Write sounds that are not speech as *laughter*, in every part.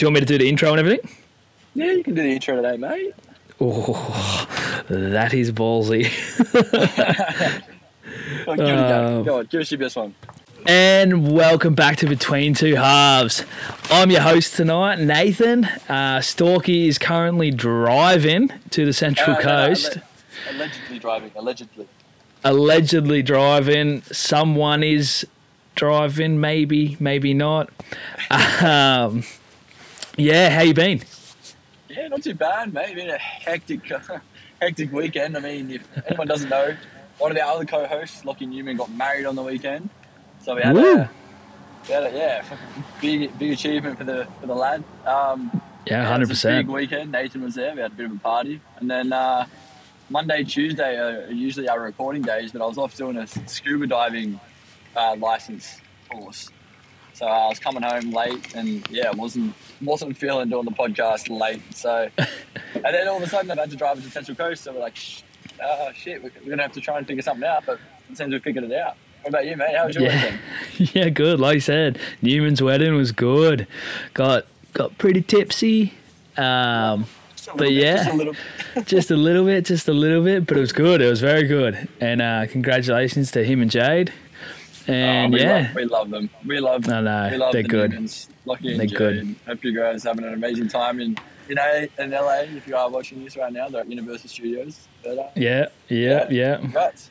Do you want me to do the intro and everything? Yeah, you can do the intro today, mate. Oh, that is ballsy. *laughs* Give it a go. Um, Go on, give us your best one. And welcome back to Between Two Halves. I'm your host tonight, Nathan. Uh, Storky is currently driving to the Central No, no, no, Coast. alle- allegedly driving, allegedly. Allegedly driving. Someone is driving, maybe, maybe not. *laughs* Um, yeah, how you been? Yeah, not too bad, mate. Been a hectic, *laughs* hectic weekend. I mean, if anyone doesn't know, one of our other co-hosts, Lockie Newman, got married on the weekend. So we had Woo. a, we had a yeah, big, big achievement for the for the lad. Um, Yeah, hundred a Big weekend. Nathan was there. We had a bit of a party, and then uh, Monday, Tuesday are usually our recording days. But I was off doing a scuba diving uh, license course, so I was coming home late, and yeah, wasn't wasn't feeling doing the podcast late. So, *laughs* and then all of a sudden, I had to drive to Central Coast. So we're like, uh, shit, we're, gonna have to try and figure something out. But it seems we figured it out. What about you, mate? How was your Yeah. weekend? *laughs* Yeah, good. Like you said, Newman's wedding was good. Got got pretty tipsy. Um, But bit, yeah. just a little. *laughs* just a little bit, just a little bit, but it was good. It was very good. And uh, congratulations to him and Jade. And Oh, we yeah, love, we love them. We love. I know, we love they're the good. Newmans. Lucky They're good. Hope you guys having an amazing time in in, A, in LA. If you are watching this right now, they're at Universal Studios. But, uh, yeah, yeah, yeah. Congrats.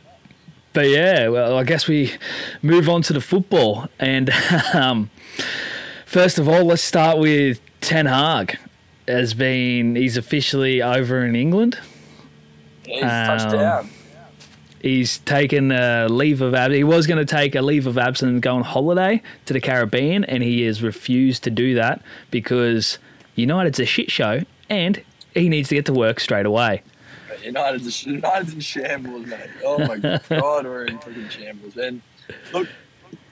But yeah, well, I guess we move on to the football. And *laughs* um, first of all, let's start with Ten Hag. Has been he's officially over in England. Yeah, he's Um, touchdown. He's taken a leave of absence. He was going to take a leave of absence and go on holiday to the Caribbean, and he has refused to do that because United's a shit show, and he needs to get to work straight away. United's, a, sh- United's in shambles, mate. Oh my *laughs* god, we're in fucking shambles. And look,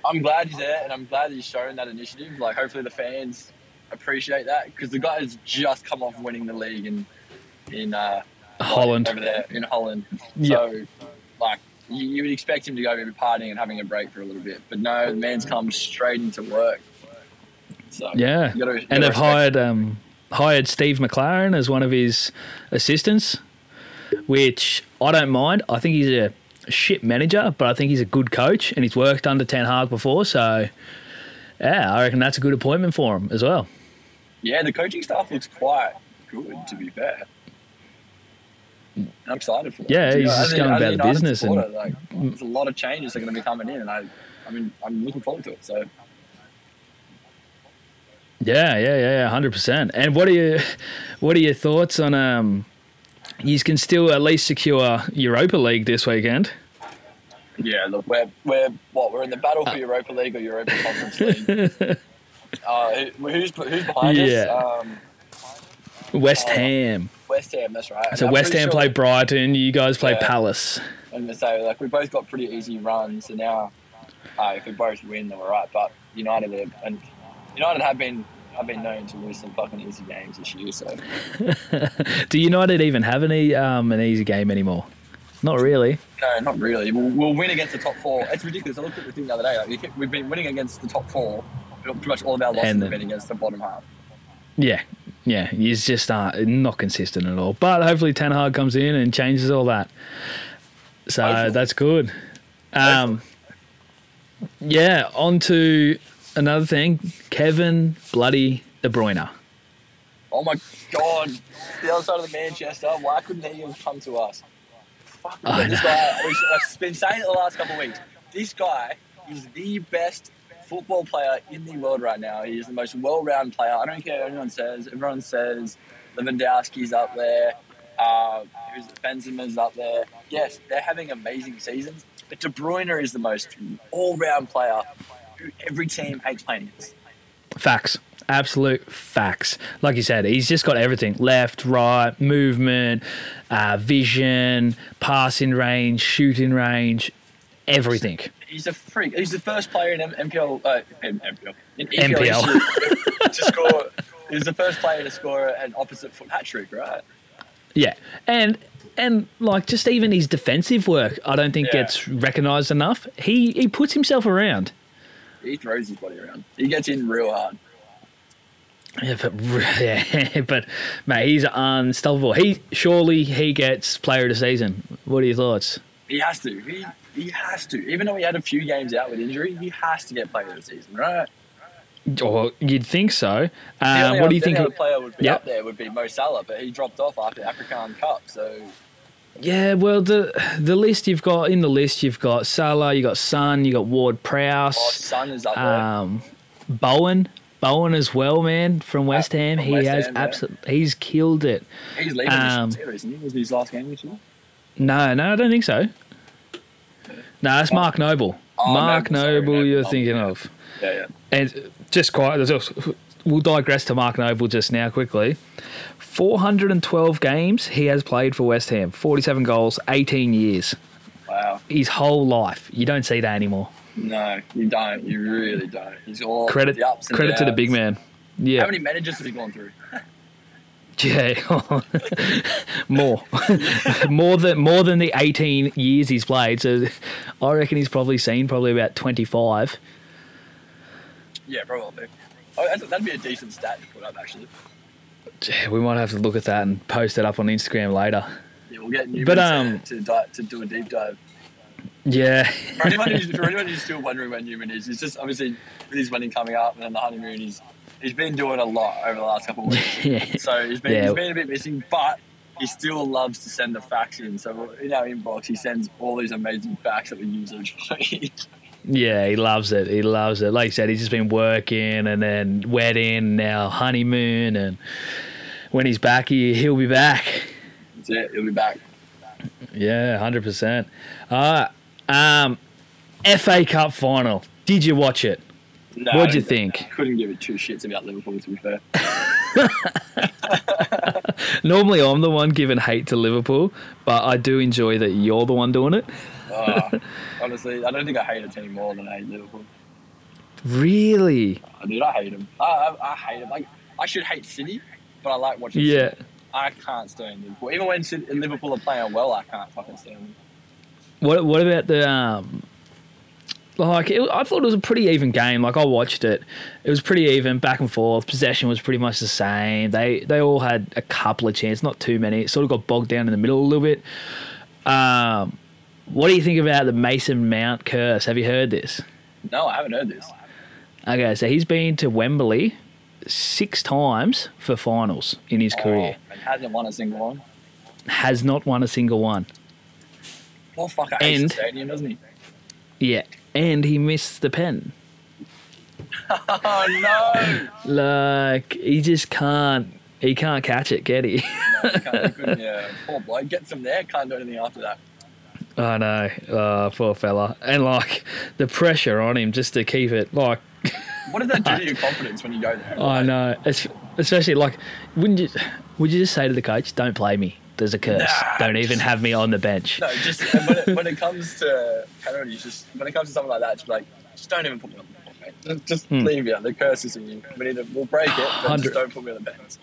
I'm glad he's there, and I'm glad he's shown that initiative. Like, hopefully, the fans appreciate that because the guy has just come off winning the league in in uh, Holland. over there in Holland. Yeah. So, like, you, you would expect him to go maybe partying and having a break for a little bit, but no, the man's come straight into work. So Yeah, you gotta- you and gotta they've hired um, hired Steve McClaren as one of his assistants, which I don't mind. I think he's a shit manager, but I think he's a good coach, and he's worked under Ten Hag before. So, yeah, I reckon that's a good appointment for him as well. Yeah, the coaching staff looks quite good, to be fair. I'm excited for it. Yeah, You he's know, just going about the business and- like, there's a lot of changes that are going to be coming in, and I, I mean, I'm looking forward to it. So Yeah, yeah, yeah, hundred percent. And what are your what are your thoughts on um? You can still at least secure Europa League this weekend. yeah, look, we're we're what we're in the battle Uh. for Europa League or Europa *laughs* Conference League. uh, who- who's who's behind Yeah. us? Um, West Oh. Ham. West Ham, that's right. So West Ham sure- play Brighton. You guys play Yeah. Palace. I'm gonna say like we both got pretty easy runs, and now uh, if we both win, then we're right. But United have, and United have been have been known to lose some fucking easy games this year. So *laughs* Do United even have any um an easy game anymore? Not really. no, not really. We'll, we'll win against the top four. It's ridiculous. I looked at the thing the other day. Like, we've been winning against the top four. Pretty much all of our losses have been against the bottom half. Yeah, yeah. He's just uh, not consistent at all. But hopefully Ten Hag comes in and changes all that. So Hopefully. that's good. Um, yeah. On to another thing. Kevin bloody De Bruyne. Oh my god! The other side of the Manchester. Why couldn't he have come to us? Fuck, this guy. I've been saying it the last couple of weeks. This guy is the best football player in the world right now. He is the most well-rounded player. I don't care what anyone says. Everyone says Lewandowski's up there. Uh, Benzema's up there. Yes, they're having amazing seasons. But De Bruyne is the most all-round player who every team hates playing against. Facts. Absolute facts. Like you said, he's just got everything left, right, movement, uh, vision, passing range, shooting range, everything. He's a freak. He's the first player in M- MPL, uh, in MPL, in MPL. history to score. He's the first player to score an opposite foot hat trick, right? Yeah, and and like just even his defensive work, I don't think Yeah. gets recognised enough. He he puts himself around. He throws his body around. He gets in real hard. Yeah, but *laughs* yeah, but mate, he's unstoppable. He surely he gets player of the season. What are your thoughts? He has to. He he has to. Even though he had a few games out with injury, he has to get player of the season, right? Or you'd think so. The Um, what do you think? other player would be Yep. up there would be Mo Salah, but he dropped off after African Cup. So Yeah, well, the the list you've got in the list you've got Salah, you got Son, you got Ward oh, Prowse, Son is up there. um, Bowen, Bowen as well, man, from West Ham. from He West has absolutely he's killed it. He's leaving um, this year, isn't he? Was his last game this year? No, no, I don't think so. No, that's Mark oh, Noble. Oh, Mark Noble, sorry, Noble, Noble. you're Oh, thinking yeah. of. Yeah, yeah. And just quite, we'll digress to Mark Noble just now quickly. 412 games he has played for West Ham, 47 goals, 18 years. Wow. His whole life. You don't see that anymore. No, you don't. You really don't. He's all Credit the ups and credit to the big man. Yeah. How many managers has he gone through? *laughs* Yeah, *laughs* more, *laughs* more than more than the eighteen years he's played. So, I reckon he's probably seen probably about twenty five. Yeah, probably. Oh, that'd be a decent stat to put up, actually. Yeah, we might have to look at that and post it up on Instagram later. Yeah, we'll get Newman But, to- um, to, di- to do a deep dive. Yeah, For anyone, *laughs* who's, for anyone who's still wondering where Newman is, he's just obviously with his wedding coming up and then the honeymoon, he's he's been doing a lot over the last couple of weeks. yeah, *laughs* So he's been Yeah. he's been a bit missing, but he still loves to send the facts in. So in our inbox, he sends all these amazing facts that we use every *laughs* yeah. He loves it. He loves it. Like you said, he's just been working and then wedding, now honeymoon, and when he's back, he he'll be back. That's it. He'll be back. Yeah, hundred percent. Uh um, FA Cup final. Did you watch it? No, What'd you think? Couldn't give it two shits about Liverpool, to be fair. *laughs* Normally, I'm the one giving hate to Liverpool, but I do enjoy that you're the one doing it. Oh, honestly, I don't think I hate a team more than I hate Liverpool. Really? I dude, I hate them. I, I, I hate them. Like I should hate City, but I like watching. Yeah. City. I can't stand Liverpool. Even when City, Liverpool are playing well, I can't fucking stand them. What What about the um? Like it, I thought it was a pretty even game. Like I watched it, it was pretty even, back and forth. Possession was pretty much the same. They they all had a couple of chances, not too many. It sort of got bogged down in the middle a little bit. Um, what do you think about the Mason Mount curse? Have you heard this? No, I haven't heard this. Okay, so he's been to Wembley six times for finals in his career. Oh, and hasn't won a single one. Has not won a single one. Poor fucker hates And- stadium, doesn't he? Yeah, and he missed the pen. Oh *laughs* no! Like he just can't. He can't catch it, get he? no *laughs* he can't, he yeah, poor bloke gets him there. Can't do anything after that. I know, oh, poor fella, and like the pressure on him just to keep it. Like *laughs* What does that do to your confidence when you go there? I know, especially like, wouldn't you? Would you just say to the coach, "Don't play me. There's a curse. Nah, Don't even just- have me on the bench." No, just when it, when it comes to penalties, just when it comes to something like that, just like, just don't even put me on the bench, mate. Just, Hmm. leave it. The curse is in you. We need to, we'll break it, but just don't put me on the bench.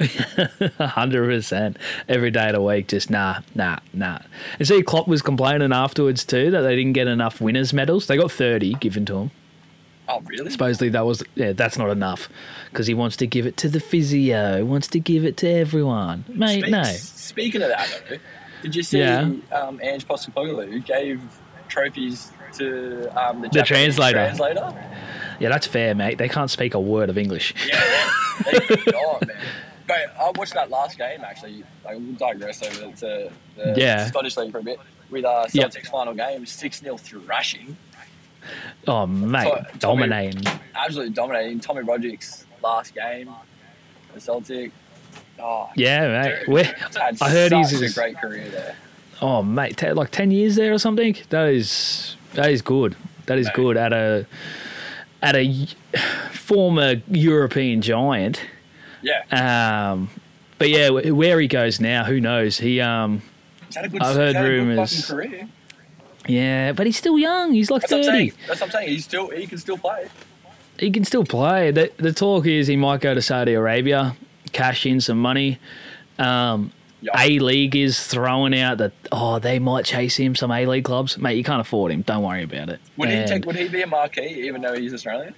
*laughs* Hundred percent. Every day of the week, just nah, nah, nah. And see, Klopp was complaining afterwards too that they didn't get enough winners' medals. They got thirty given to them. Oh, really? Supposedly that was yeah, that's not enough because he wants to give it to the physio, wants to give it to everyone. Mate, Speak- no. Speaking of that, though, did you see Yeah. um, Ange Postecoglou gave trophies to um, the, The translator. translator? Yeah, that's fair, mate. They can't speak a word of English. Yeah, they, they not, man. But I watched that last game actually. Like, we'll digress over to the Yeah. Scottish League for a bit. With uh, Yep. Celtics final game, 6 0 thrashing. Oh, mate, Tommy- dominating. Absolutely dominating. Tommy Rodriguez last game the Celtic. Oh, Yeah, mate. dude, I heard he's a great career there. oh, mate, te- like ten years there or something. That is that is good. That is Mate. good at a at a former European giant. Yeah. Um, but yeah, where he goes now, who knows? He um, had a good, I've heard he's yeah, but he's still young. He's like That's thirty. saying. That's what I'm saying. He's still he can still play. he can still play. The, the talk is he might go to Saudi Arabia, cash in some money. Um, Yeah. A League is throwing out that oh they might chase him. Some A League clubs, mate, you can't afford him. Don't worry about it. Would he take? Would he be a marquee even though he's Australian?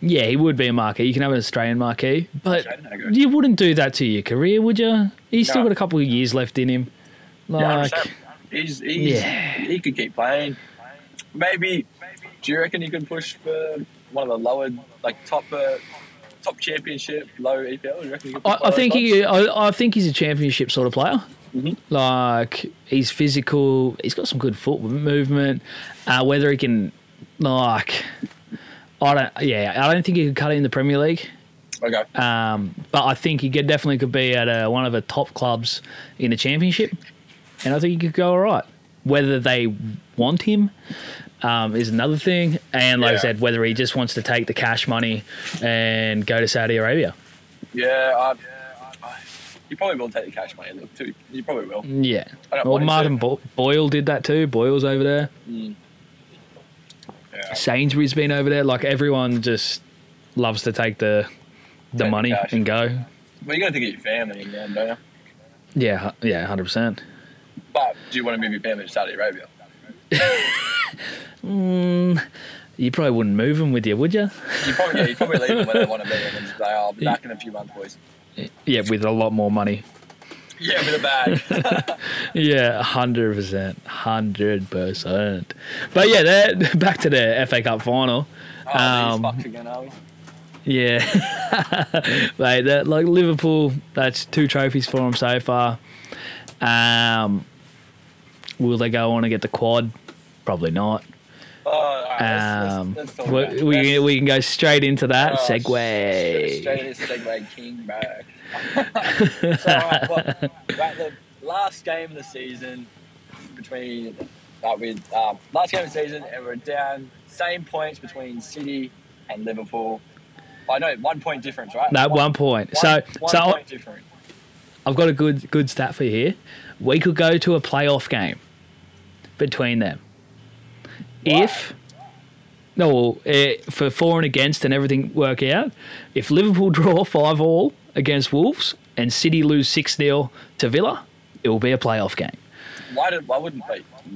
Yeah, he would be a marquee. You can have an Australian marquee, but no you wouldn't do that to your career, would you? He's still got a couple of years left in him. Like, 100%. He's, he's Yeah. he could keep playing. Maybe, do you reckon he could push for one of the lower, like top, uh, top championship, low EPL? Do you reckon he I, I think he, I, I think he's a championship sort of player. Mhm. Like he's physical. He's got some good foot movement. Uh, whether he can, like, I don't. Yeah, I don't think he could cut it in the Premier League. Okay. Um, but I think he could definitely could be at a, one of the top clubs in the championship, and I think he could go all right. Whether they want him um, is another thing, and like I said, whether he just wants to take the cash money and go to Saudi Arabia. Yeah, I, I, you probably will take the cash money look too. You probably will. Yeah. I don't Well, Martin. Bo- Boyle did that too. Boyle's over there. Yeah. Sainsbury's been over there. Like everyone just loves to take the the Take money cash. and go. But you're gonna think of your family in the don't you? Yeah, yeah, hundred percent. But do you want to move your family to Saudi Arabia? You probably wouldn't move them with you, would you? You probably yeah, you probably leave them where they want to be, and then say, "I'll be back in a few months, boys." Yeah, with a lot more money. Yeah, with a bag. *laughs* Yeah, hundred percent, hundred percent. But yeah, that *laughs* back to the FA Cup final. Oh, Um, again, are we? Yeah, *laughs* mate. That like Liverpool. That's two trophies for them so far. Um, will they go on and get the quad? Probably not. Oh, all right, let's- Um, let's, let's we, we, we can go straight into that Oh, segue. Straight, into segue king back. so, right, well, *laughs* right, the last game of the season between uh, with um, last game of the season, and we're down same points between City and Liverpool. I know one point difference, right? No, one point. one- so, one so point. I've got a good good stat for you here. We could go to a playoff game between them if no eh, for for and against and everything work out. If Liverpool *laughs* draw five all against Wolves and City lose six 0 to Villa, it will be a playoff game. Why did why wouldn't?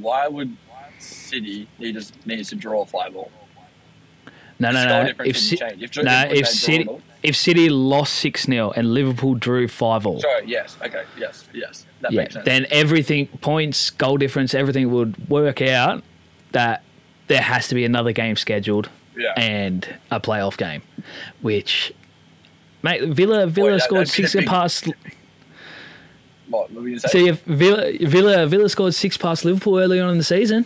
Why would City need to, needs to draw five all? No, no, no. If, wouldn't Ci- change. If- no, if City if City lost six 0 and Liverpool drew five all, Sorry, yes, okay, yes, yes, that yeah, makes sense. then everything points, goal difference, everything would work out that there has to be another game scheduled yeah. and a playoff game, which. Mate, Villa Villa scored six big- past. what, what were you going to say? See if Villa Villa Villa scored six past Liverpool early on in the season.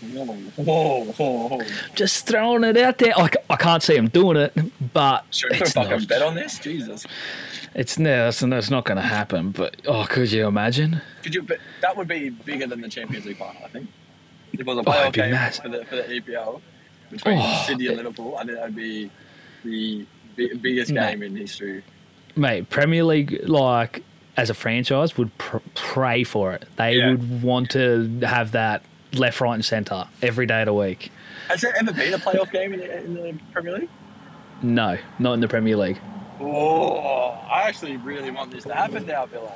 Whoa, whoa, whoa. Just throwing it out there. I can't see him doing it, but Should we put a it's fucking bet on this? Jesus. It's no, that's, that's not going to happen. But oh, could you imagine? Could you? Bet, that would be bigger than the Champions League final, I think. If it was a Oh, playoff it'd game for the for the EPL between Oh, City and it- Liverpool, I think that would be the bi- biggest Mate. game in history. mate, Premier League, like as a franchise, would pr- pray for it. They Yeah. would want to have that left, right, and centre every day of the week. Has there ever been a playoff game in the, in the Premier League? No, not in the Premier League. Oh, I actually really want this to happen now, Villa.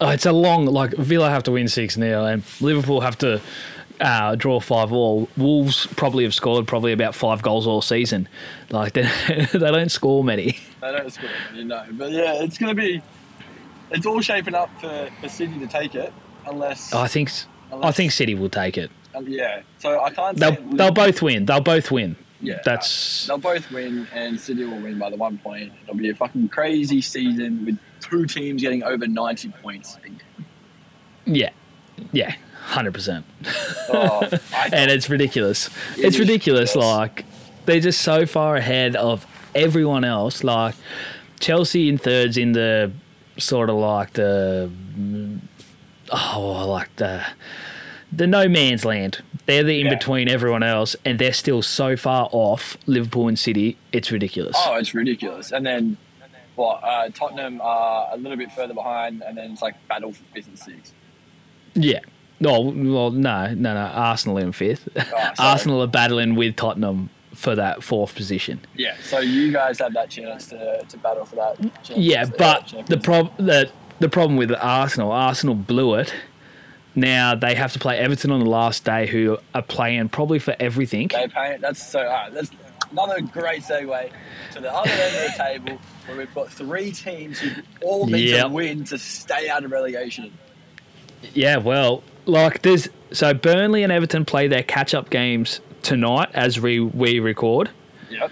Oh, it's a long like Villa have to win six 0 and Liverpool have to uh, draw five all. Wolves probably have scored probably about five goals all season. Like *laughs* they, they don't score many. They don't score, you know. But yeah, it's going to be. It's all shaping up for, for City to take it, unless. I think I think City will take it. Um, yeah, so I can't. They'll say- they'll both win. They'll both win. Yeah, That's they'll both win, and City will win by the one point. It'll be a fucking crazy season with two teams getting over ninety points. yeah, yeah, hundred percent. Oh, *laughs* and it's ridiculous. It it's ridiculous. ridiculous. Like they're just so far ahead of everyone else. Like Chelsea in thirds in the sort of like the oh I like the the no man's land. They're the in Yeah. between everyone else, and they're still so far off Liverpool and City. It's ridiculous. oh, it's ridiculous. And then, what? Uh, Tottenham are a little bit further behind, and then it's like battle for fifth and sixth. Yeah. No, well, no, no, no. Arsenal in fifth. *laughs* sorry. Arsenal are battling with Tottenham for that fourth position. Yeah. So you guys have that chance to, to battle for that. Yeah, uh, but the problem the the problem with Arsenal, Arsenal blew it. Now they have to play Everton on the last day, who are playing probably for everything. They pay. That's so. Right, let's another great segue to the other end of the table where we've got three teams who all need Yep. to win to stay out of relegation. Yeah, well, like there's so Burnley and Everton play their catch up games tonight as we we record. Yep.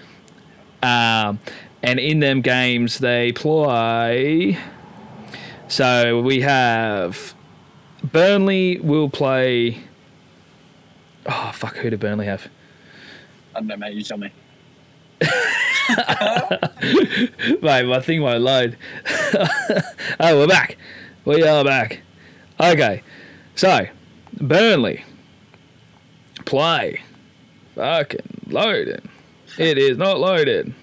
Um, and in them games they play. So we have Burnley will play. Oh fuck! Who did Burnley have? I don't know, mate. You tell me. *laughs* Mate, my thing won't load. *laughs* oh, we're back. We are back. Okay, so Burnley play. Fucking loaded. It is not loaded.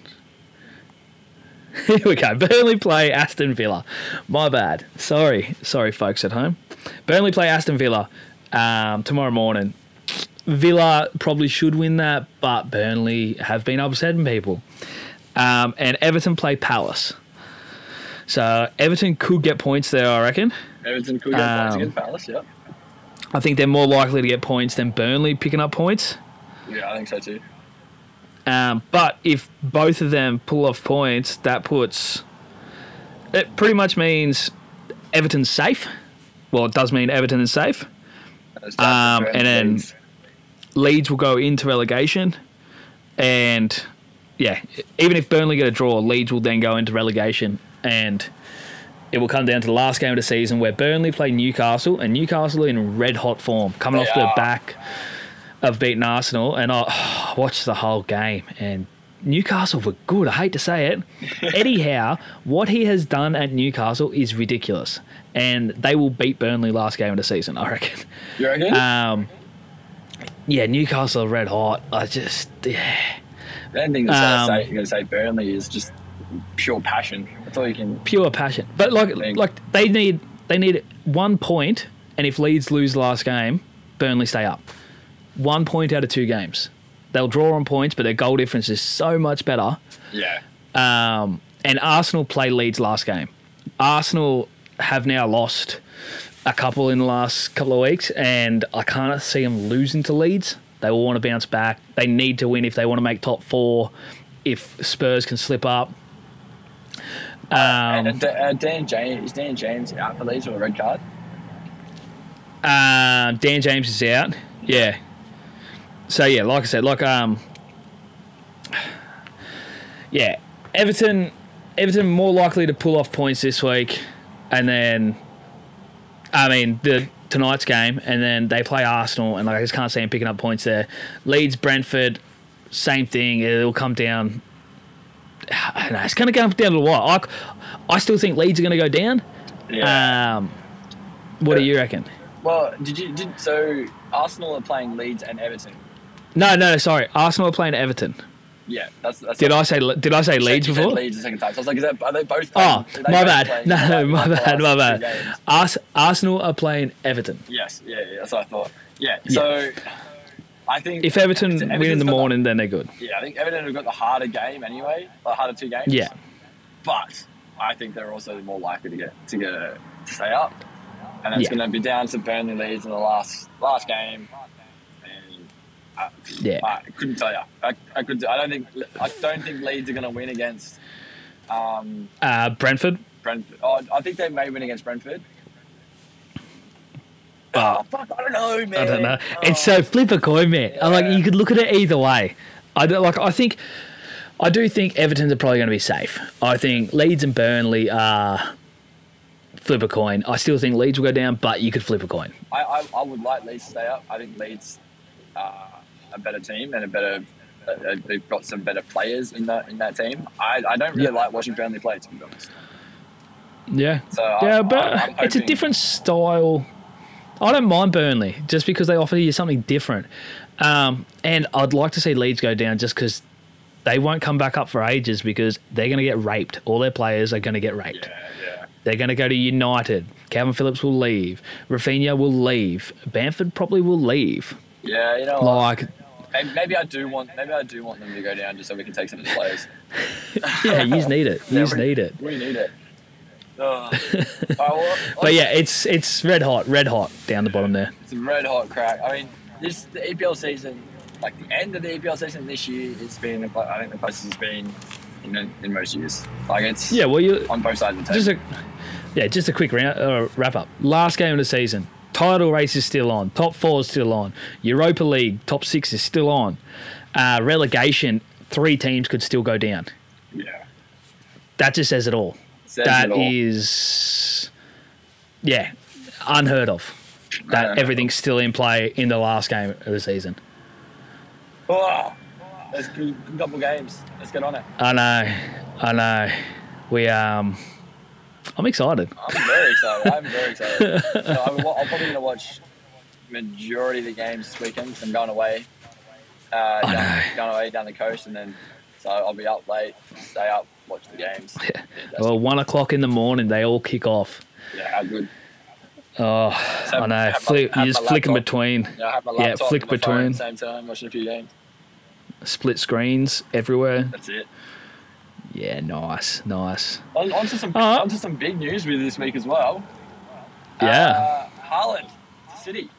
Here we go. Burnley play Aston Villa. My bad. Sorry, sorry, folks at home. Burnley play Aston Villa um, tomorrow morning. Villa probably should win that, but Burnley have been upsetting people. Um, and Everton play Palace. So Everton could get points there, I reckon. Everton could get points Um, against Palace. Yep. I think they're more likely to get points than Burnley picking up points. Yeah, I think so too. Um, but if both of them pull off points, that puts it pretty much means Everton's safe. Well, it does mean Everton is safe. Um, and then- Leeds. Leeds will go into relegation, and yeah, even if Burnley get a draw, Leeds will then go into relegation, and it will come down to the last game of the season where Burnley play Newcastle, and Newcastle in red hot form, coming They off the are. back of beating Arsenal, and *sighs* I watched the whole game, and Newcastle were good. I hate to say it. *laughs* Eddie Howe, what he has done at Newcastle is ridiculous, and they will beat Burnley last game of the season. I reckon. You reckon? Um, yeah, Newcastle are red hot. I just yeah. the only thing that's um, gonna say, you're gonna say Burnley is just pure passion. That's all you can. pure passion. But like Think. like they need they need one point, and if Leeds lose the last game, Burnley stay up. One point out of two games. They'll draw on points, but their goal difference is so much better. Yeah. Um, and Arsenal play Leeds last game. Arsenal have now lost a couple in the last couple of weeks, and I can't see them losing to Leeds. They will want to bounce back. They need to win if they want to make top four. If Spurs can slip up, um, and, uh, Dan James is Dan James out for Leeds with a red card. Um, Dan James is out. Yeah. So yeah, like I said, like um, yeah, Everton, Everton more likely to pull off points this week, and then, I mean the tonight's game, and then they play Arsenal, and like, I just can't see them picking up points there. Leeds, Brentford, same thing. It'll come down. I don't know. It's going to come down to what? I, I still think Leeds are going to go down. Yeah. Um, what do you reckon? well, did you did so? Arsenal are playing Leeds and Everton. No, no, sorry. Arsenal are playing Everton. Yeah, that's. that's Did I say did I say said- Leeds said before? Leeds the second time. So I was like, is that, are they both? Oh, playing, Oh, my bad. playing *laughs* No, no, my bad, my bad. Ars- Arsenal are playing Everton. Yes, yeah, yeah, that's what I thought. Yeah, so I think If Everton win in the morning, then they're good. yeah, I think Everton have got the harder game anyway, the harder two games. Yeah. but I think they're also more likely to get to get a, to stay up, and it's Yeah. going to be down to Burnley Leeds in the last last game. I, Yeah. I couldn't tell you. I, I could. I don't think. I don't think Leeds are going to win against. Um, Uh, Brentford. Brentford. Oh, I think they may win against Brentford. Oh, Oh, fuck, I don't know, man. I don't know. Oh. It's so flip a coin, man. I Like you could look at it either way. I don't, like. I think. I do think Everton's are probably going to be safe. I think Leeds and Burnley are flip a coin. I still think Leeds will go down, but you could flip a coin. I, I, I would like Leeds to stay up. I think Leeds are a better team and a better. Uh, they've got some better players in that in that team. I, I don't really Yeah. like watching Burnley play, to be honest. Yeah. So yeah, I- but I'm it's a different style. I don't mind Burnley just because they offer you something different. Um, and I'd like to see Leeds go down just because they won't come back up for ages because they're going to get raped. All their players are going to get raped. Yeah, yeah. They're going to go to United. Kalvin Phillips will leave. Raphinha will leave. Bamford probably will leave. Yeah, you know, what? Like, maybe, maybe I do want maybe I do want them to go down just so we can take some of the players. *laughs* yeah, you need it. You Yeah, need it. We need it. Oh. All right, *laughs* well, But yeah, it's it's red hot, red hot down the bottom there. It's a red hot crack. I mean, this the EPL season like the end of the EPL season this year, it's been I think the closest it's been in, in most years. Like it's Yeah, well, you on both sides of the just table. a yeah, just a quick round, uh, wrap up. Last game of the season. Title race is still on. Top four is still on. Europa League top six is still on. Uh, relegation, three teams could still go down. yeah, That just says it all. Says That it all. is, yeah, unheard of. That everything's still in play in the last game of the season. Oh, let's a couple games. Let's get on it. I know, I know. We um, I'm excited. I'm very excited. I'm very excited. so I'm, I'm probably going to watch majority of the games this weekend 'cause I'm going away. Uh, down, going away down the coast, and then so I'll be up late, stay up, watch the games. Yeah. Well, one o'clock in the morning, they all kick off. yeah, how good. Oh, So I know. my- you just my flick 'em between Yeah, I have my Yeah, flick and my phone between. at the same time, watching a few games. split screens everywhere. That's it. Yeah, nice, nice. On, on to some Uh, on to some big news with this week as well. Yeah. Uh, Haaland, City.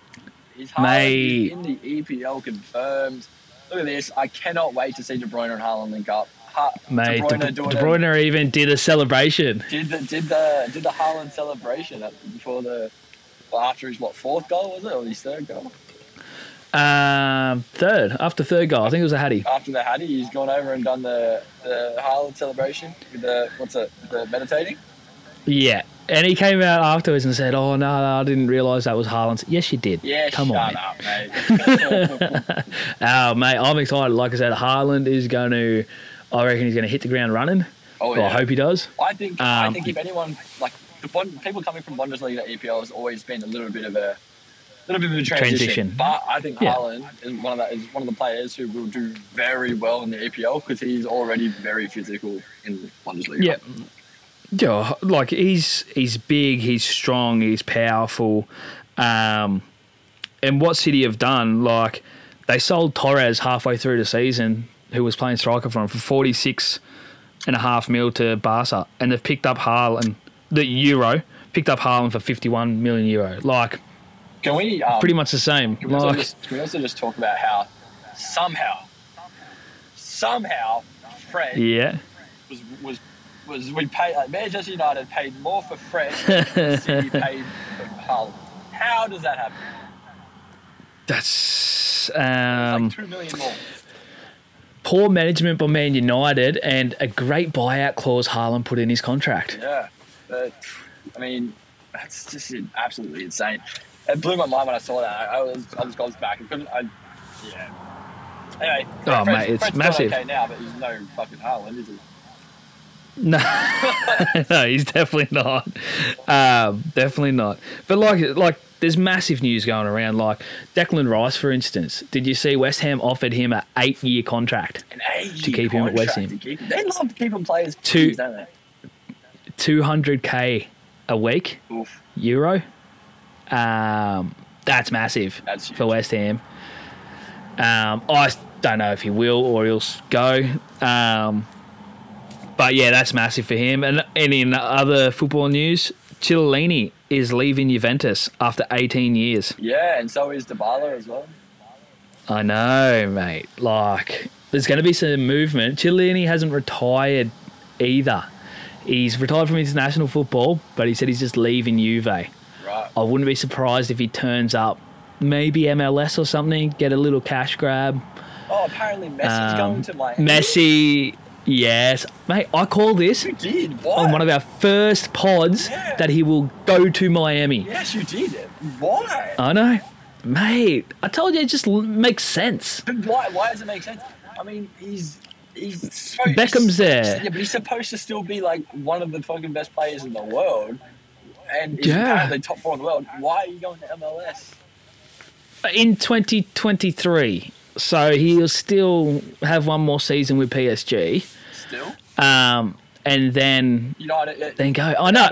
Is Mate. Haaland in the EPL confirmed? Look at this. I cannot wait to see De Bruyne and Haaland link up. Ha- Mate, De Bruyne, De, doing De a- Bruyne even did a celebration. did the did the did the Haaland celebration at, before the well, after his what fourth goal was it or his third goal? Um, third after third goal, I think it was a Hattie. After the Hattie, he's gone over and done the the Haaland celebration with the what's it the meditating. Yeah, and he came out afterwards and said, "Oh no, no I didn't realise that was Haaland's." Yes, you did. Yeah, come shut on, up, mate. *laughs* *laughs* Oh, mate, I'm excited. Like I said, Haaland is going to. I reckon he's going to hit the ground running. oh Well, I hope he does. I think I Um, think if anyone like the people coming from Bundesliga to EPL has always been a little bit of a little bit of a transition. Transition. But I think Yeah. Haaland is one of the, is one of the players who will do very well in the EPL because he's already very physical in the Bundesliga. Yeah. Yeah, like he's he's big, he's strong, he's powerful. Um, and what City have done, like they sold Torres halfway through the season, who was playing striker for them, for 46 and a half mil to Barca, and they've picked up Haaland, the Euro, picked up Haaland for 51 million euro. Like Can we um, pretty much the same. Can we, also Like just, can we also just talk about how somehow, somehow, Fred yeah, was was was we paid like Manchester United paid more for Fred *laughs* than City paid for Haaland. How does that happen? that's um, like two million more. poor management by Man United and a great buyout clause Haaland put in his contract. Yeah, but I mean, that's just absolutely insane. It blew my mind when I saw that. I, I was I was goes back. I couldn't. I, yeah. Anyway, Oh, Fred's- mate, it's Fred's massive. Okay now, but he's no fucking Haaland, is he? No, *laughs* no, he's definitely not. Um, definitely not. But like, like, there's massive news going around. Like Declan Rice, for instance. Did you see West Ham offered him an eight-year contract, An eight To keep him at West Ham. They love players. Two- years, don't they? two hundred k a week Oof, euro? Um, that's massive That's for. West Ham. Um, I don't know if he will or he'll go. Um, but yeah, that's massive for him. And, and in other football news, Chiellini is leaving Juventus after 18 years. yeah, and so is Dybala as well. I know, mate. Like, there's going to be some movement. Chiellini hasn't retired either. He's retired from international football, but he said he's just leaving Juve. I wouldn't be surprised if he turns up, maybe MLS or something, get a little cash grab. Oh, apparently Messi's Um, going to Miami. Messi, yes, mate. I call this You did. Why? on one of our first pods Yeah. that he will go to Miami. Yes, you did. Why? I know, mate. I told you it just makes sense. But why? Why does it make sense? I mean, he's he's supposed, Beckham's there. Yeah, but he's supposed to still be like one of the fucking best players in the world, and he's Yeah. apparently top four in the world. Why are you going to MLS? in 2023. So he'll still have one more season with PSG, Still, um, and then United. then go. I know,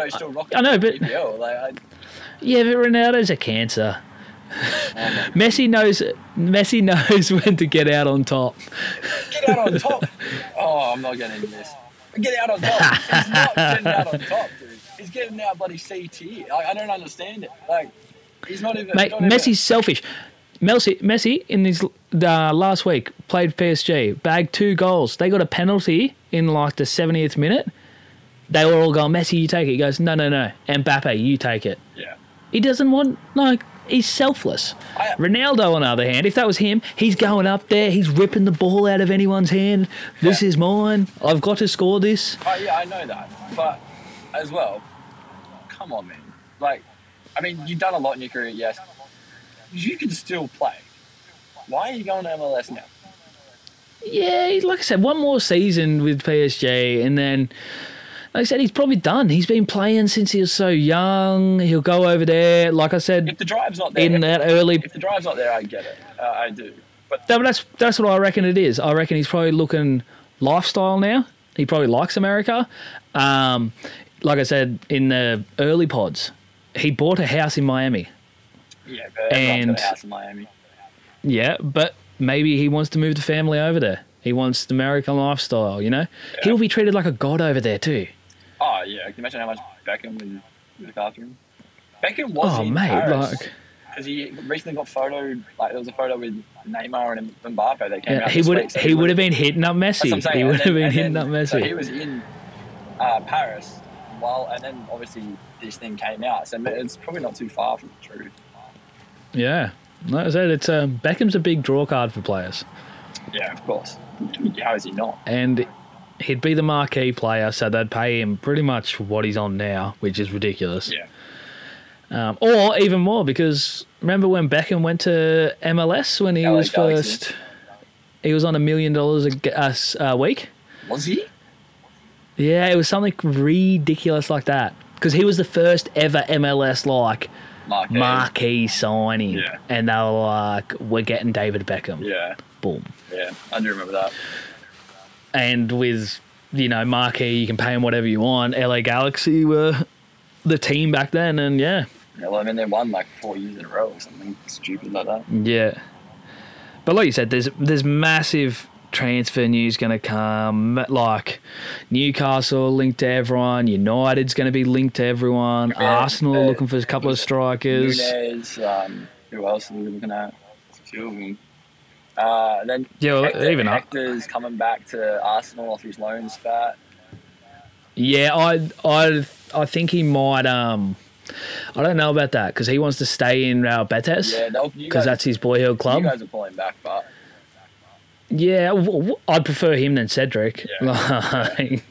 I know, but. Like, I, yeah, but Ronaldo's a cancer. *laughs* *laughs* Messi knows. Messi *laughs* knows when to get out on top. get out on top. Oh, I'm not getting into this. Get out on top. He's not getting out on top, dude. He's getting out bloody C tier. Like, I don't understand it. Like, he's not even. Mate, not even- Messi's selfish. Messi, Messi in his uh, last week played PSG, bagged two goals. They got a penalty in like the 70th minute. They were all going, Messi, you take it. He goes, no, no, no. Mbappe, you take it. Yeah. He doesn't want like he's selfless. I- Ronaldo, on the other hand, if that was him, he's going up there, he's ripping the ball out of anyone's hand. This Yeah. is mine. I've got to score this. Oh, yeah, I know that. But as well, come on, man. Like, I mean, you've done a lot in your career, yes. You can still play. Why are you going to MLS now? Yeah, like I said, one more season with PSG, and then, like I said, he's probably done. He's been playing since he was so young. He'll go over there. Like I said, If the drive's not there, in that early if the drive's not there, I get it. Uh, I do. But that's that's what I reckon it is. I reckon he's probably looking lifestyle now. He probably likes America. Um, like I said in the early pods, he bought a house in Miami. yeah, but And- a house in Miami. Yeah, but maybe he wants to move the family over there. He wants the American lifestyle. You know, he'll be treated like a god over there too. Oh yeah, can you imagine how much Beckham in the bathroom? Beckham was Oh in mate, Paris like because he recently got photoed. Like there was a photo with Neymar and Mbappe. They came yeah, out. he would week, so he would have been hitting up That's what I'm Messi. saying. He would have been hitting up Messi. So he was in uh, Paris while, and then obviously this thing came out. So it's probably not too far from the truth. yeah, like I said, it's um, Beckham's a big draw card for players. Yeah, of course. How is he not? and he'd be the marquee player, so they'd pay him pretty much what he's on now, which is ridiculous. Yeah. Um, or even more, because remember when Beckham went to MLS when he LA was Galaxy. first? He was on a million dollars a week. Was he? Yeah, it was something ridiculous like that. Because he was the first ever MLS like Mark. marquee signing, Yeah. and they were like, "We're getting David Beckham." Yeah. Boom. Yeah. I do remember that. and with you know marquee you can pay him whatever you want la galaxy were the team back then and yeah Yeah, well, I mean, they won like four years in a row or something stupid like that. yeah but like you said there's there's massive transfer news going to come like newcastle linked to everyone united's going to be linked to everyone Yeah, arsenal uh, looking for a couple of strikers Nunez, um, who else are we looking at? A few of them. Uh, then Yeah, well, Hector, even up. Hector's coming back to Arsenal off his loan spat. yeah i i i think he might um I don't know about that because he wants to stay in Real Betis Yeah, because guys- that's his boyhood club. You guys are pulling back, but Yeah, I'd prefer him than Cedric. Yeah. *laughs* Like,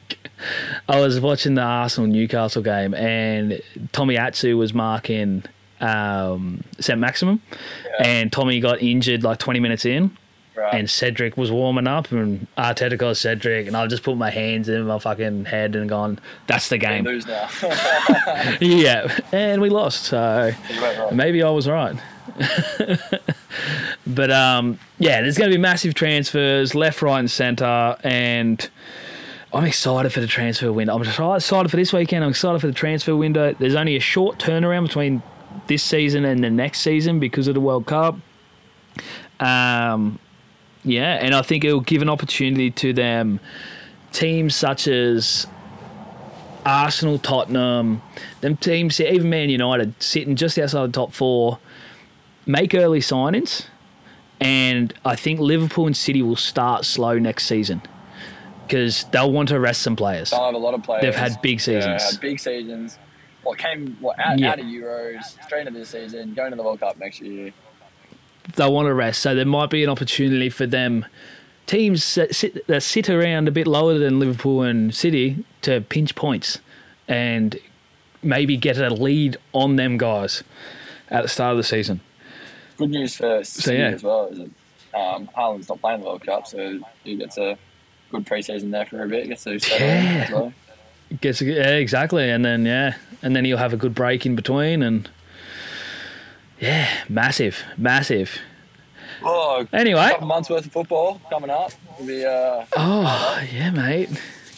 I was watching the Arsenal Newcastle game, and Tomiyasu was marking um, Saint-Maximin, Yeah. and Tommy got injured like 20 minutes in, right. and Cedric was warming up, and Arteta got Cedric, and I just put my hands in my fucking head and gone, that's the game. lose now. *laughs* yeah, and we lost, so maybe I was right. *laughs* *laughs* but um, yeah, there's going to be massive transfers left, right, and centre, and I'm excited for the transfer window. I'm excited for this weekend. I'm excited for the transfer window. There's only a short turnaround between this season and the next season because of the World Cup. Um, yeah, and I think it'll give an opportunity to them teams such as Arsenal, Tottenham, them teams, even Man United, sitting just outside the top four, make early signings, and I think Liverpool and City will start slow next season because they'll want to rest some players. They'll have a lot of players. They've had big Yeah, seasons. had big seasons. What came what out, Yeah. out of Euros, straight into this season, going to the World Cup next year. They'll want to rest, so there might be an opportunity for them. Teams that sit, that sit around a bit lower than Liverpool and City to pinch points and maybe get a lead on them guys at the start of the season. Good news for City yeah. as well is that um, Haaland's not playing the World Cup, so he gets a good preseason there for a bit. Gets to settle Yeah. as well. Gets yeah, exactly, and then yeah, and then he'll have a good break in between, and yeah, massive, massive. Oh, Anyway, couple months worth of football coming up. Be uh, oh yeah, mate,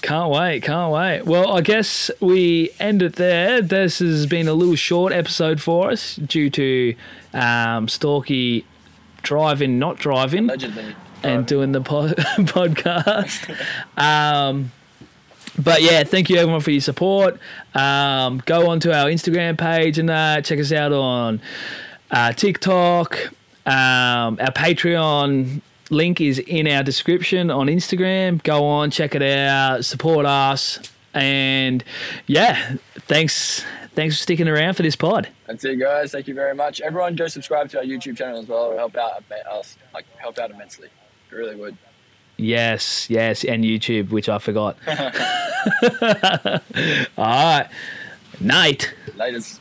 can't wait, can't wait. Well, I guess we end it there. This has been a little short episode for us due to um, Storky driving, not driving. allegedly. and doing the po- *laughs* podcast. um, but yeah, thank you everyone for your support. Um, go onto our Instagram page and uh, check us out on uh, TikTok, Um, our Patreon link is in our description on Instagram. Go on, check it out, support us, and yeah, thanks. Thanks for sticking around for this pod. That's it, guys. Thank you very much. Everyone, go subscribe to our YouTube channel as well. It'll help out us, like help out immensely. It really would. Yes, yes, and YouTube, which I forgot. *laughs* *laughs* All right, night. Latest.